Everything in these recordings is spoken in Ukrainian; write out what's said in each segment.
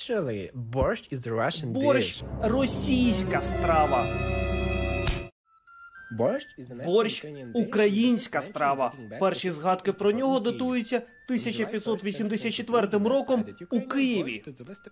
Actually, borscht is a Russian Борщ dish. російська страва. Borscht is a Борщ Ukrainian dish. українська страва. Перші згадки про нього 14 датуються years. 1584 роком у Києві.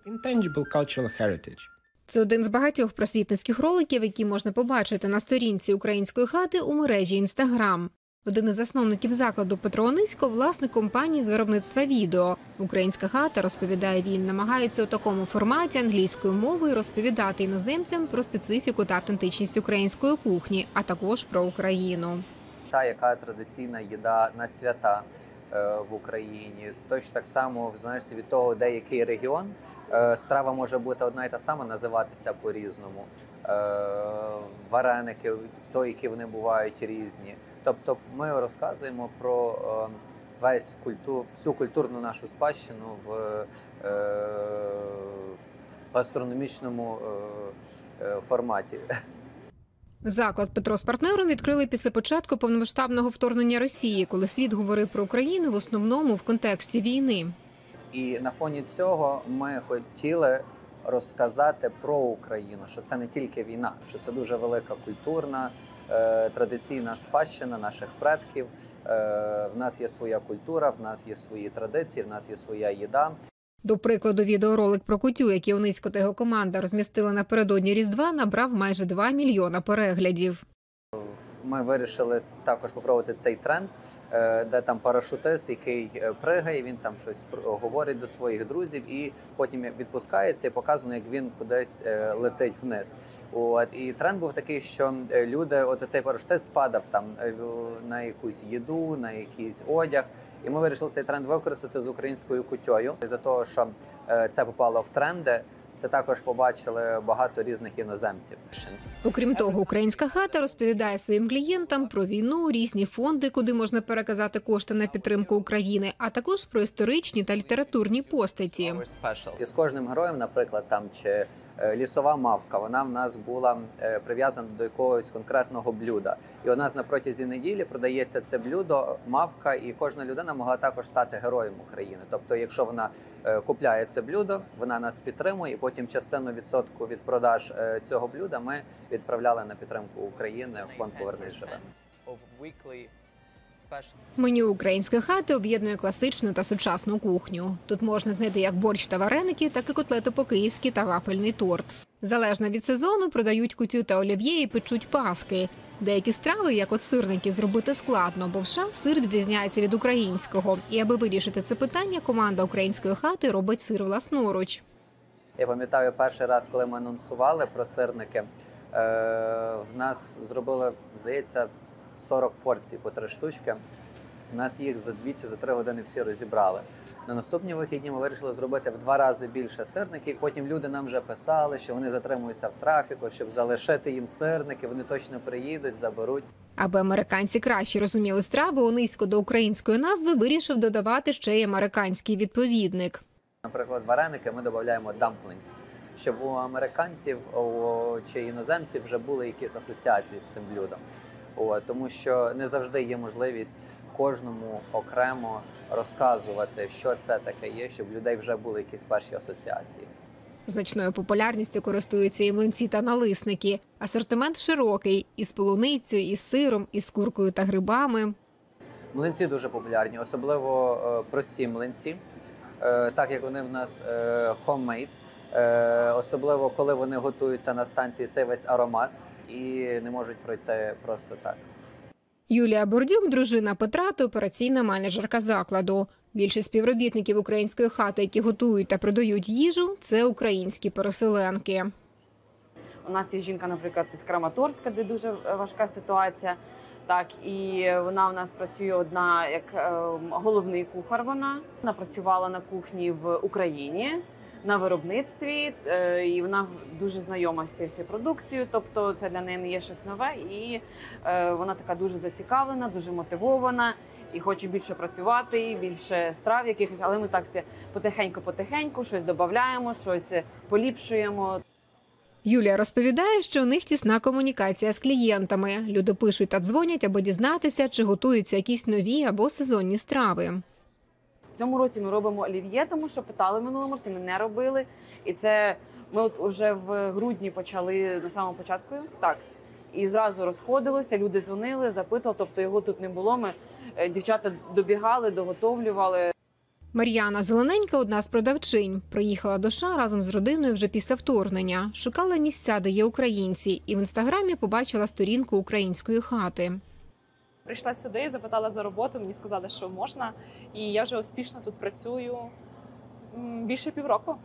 Intangible cultural heritage. Це один з багатьох просвітницьких роликів, які можна побачити на сторінці української хати у мережі Інстаграм. Один із засновників закладу Петро Онисько – власник компанії з виробництва відео. Українська хата розповідає він, намагається у такому форматі англійською мовою розповідати іноземцям про специфіку та автентичність української кухні, а також про Україну. та, яка традиційна їда на свята в Україні. Точно так само, в залежності від того, де який регіон, е, страва може бути одна і та сама, називатися по-різному. Е, Вареники, то, які вони бувають різні. Тобто ми розказуємо про е, весь культур, всю культурну нашу спадщину в е, гастрономічному е, е, форматі. Заклад Петро з партнером відкрили після початку повномасштабного вторгнення Росії, коли світ говорив про Україну в основному в контексті війни. І на фоні цього ми хотіли розказати про Україну, що це не тільки війна, що це дуже велика культурна, е, традиційна спадщина наших предків. Е, в нас є своя культура, в нас є свої традиції, в нас є своя їда. До прикладу, відеоролик про кутю, який Онисько та його команда розмістили напередодні Різдва, набрав майже 2 мільйона переглядів. Ми вирішили також попробувати цей тренд, е, де там парашутист, який е, пригає, він там щось говорить до своїх друзів, і потім відпускається і показано, як він кудись е, летить вниз. От і тренд був такий, що люди, от цей парашутист спадав там на якусь їду, на якийсь одяг. І ми вирішили цей тренд використати з українською кутьою. За того, що це попало в тренди, це також побачили багато різних іноземців. Окрім того, українська хата розповідає своїм клієнтам про війну, різні фонди, куди можна переказати кошти на підтримку України, а також про історичні та літературні постаті. І з кожним героєм, наприклад, там чи е, лісова мавка, вона в нас була е, прив'язана до якогось конкретного блюда. І у нас на протязі неділі продається це блюдо, мавка, і кожна людина могла також стати героєм України. Тобто, якщо вона е, купляє це блюдо, вона нас підтримує, і потім частину відсотку від продаж е, цього блюда ми відправляли на підтримку України в фонд Повернись живе. Меню української хати об'єднує класичну та сучасну кухню. Тут можна знайти як борщ та вареники, так і котлету по-київськи та вафельний торт. Залежно від сезону продають кутю та олів'є і печуть паски. Деякі страви, як от сирники, зробити складно, бо в США сир відрізняється від українського. І аби вирішити це питання, команда української хати робить сир власноруч. Я пам'ятаю перший раз, коли ми анонсували про сирники. Е, в нас зробили, здається, 40 порцій по три штучки. У нас їх за дві чи за три години всі розібрали. На наступні вихідні ми вирішили зробити в два рази більше сирників. Потім люди нам вже писали, що вони затримуються в трафіку, щоб залишити їм сирники. Вони точно приїдуть, заберуть. Аби американці краще розуміли страву, Онисько до української назви вирішив додавати ще й американський відповідник. Наприклад, вареники ми додаємо dumplings, щоб у американців у, чи іноземців вже були якісь асоціації з цим блюдом. О, тому що не завжди є можливість кожному окремо розказувати, що це таке є, щоб в людей вже були якісь перші асоціації. Значною популярністю користуються і млинці та налисники. Асортимент широкий із полуницею, із сиром, із куркою та грибами. Млинці дуже популярні, особливо е, прості млинці, так як вони в нас е, homemade, е, особливо коли вони готуються на станції, цей весь аромат і не можуть пройти просто так. Юлія Бордюк, дружина Петра та операційна менеджерка закладу. Більшість співробітників української хати, які готують та продають їжу, це українські переселенки. У нас є жінка, наприклад, із Краматорська, де дуже е, важка ситуація. Так, і вона в нас працює одна як е, головний кухар. Вона вона працювала на кухні в Україні на виробництві, е, і вона дуже знайома з цією продукцією. Тобто, це для неї не є щось нове, і е, вона така дуже зацікавлена, дуже мотивована. І хоче більше працювати, більше страв якихось, але ми так все потихеньку-потихеньку щось додаємо, щось поліпшуємо. Юлія розповідає, що у них тісна комунікація з клієнтами. Люди пишуть та дзвонять, аби дізнатися, чи готуються якісь нові або сезонні страви. цьому році ми робимо олів'є, тому що питали минулому році, ми не робили. І це ми от уже в грудні почали на самому початку. Так. І зразу розходилося, люди дзвонили, запитували, тобто його тут не було. Ми е, дівчата добігали, доготовлювали. Мар'яна Зелененька, одна з продавчинь, приїхала до США разом з родиною вже після вторгнення. Шукала місця, де є українці, і в інстаграмі побачила сторінку української хати. Прийшла сюди, запитала за роботу, мені сказали, що можна, і я вже успішно тут працюю більше півроку.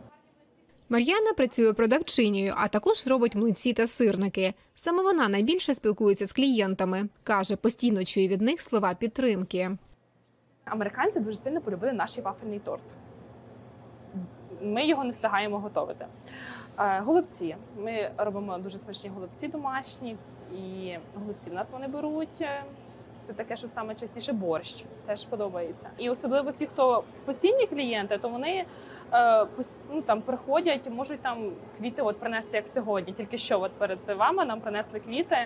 Мар'яна працює продавчинею, а також робить млинці та сирники. Саме вона найбільше спілкується з клієнтами. каже, постійно чує від них слова підтримки. Американці дуже сильно полюбили наш вафельний торт. Ми його не встигаємо готувати. Е, Голубці. Ми робимо дуже смачні голубці домашні, і голубці в нас вони беруть. е, Це таке, що саме частіше борщ теж подобається. І особливо ті, хто постійні клієнти, то вони е, ну, там приходять, можуть там квіти от принести як сьогодні. Тільки що от перед вами нам принесли квіти.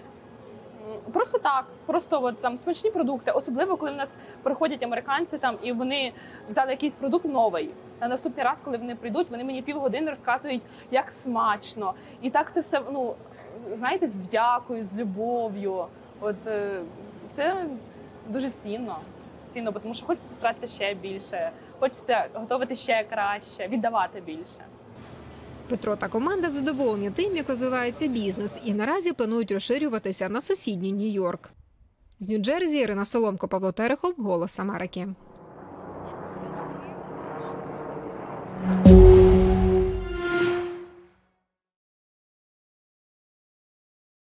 Просто так, просто от там смачні продукти, особливо коли в нас приходять американці там і вони взяли якийсь продукт новий. На наступний раз, коли вони прийдуть, вони мені півгодини розказують, як смачно. І так це все, ну знаєте, з вдякою, з любов'ю. От е, це дуже цінно. Цінно, тому що хочеться старатися ще більше, хочеться готувати ще краще, віддавати більше. Петро та команда задоволені тим, як розвивається бізнес, і наразі планують розширюватися на сусідній Нью-Йорк. З Нью-Джерсі Ірина Соломко, Павло Терехов, Голос Америки.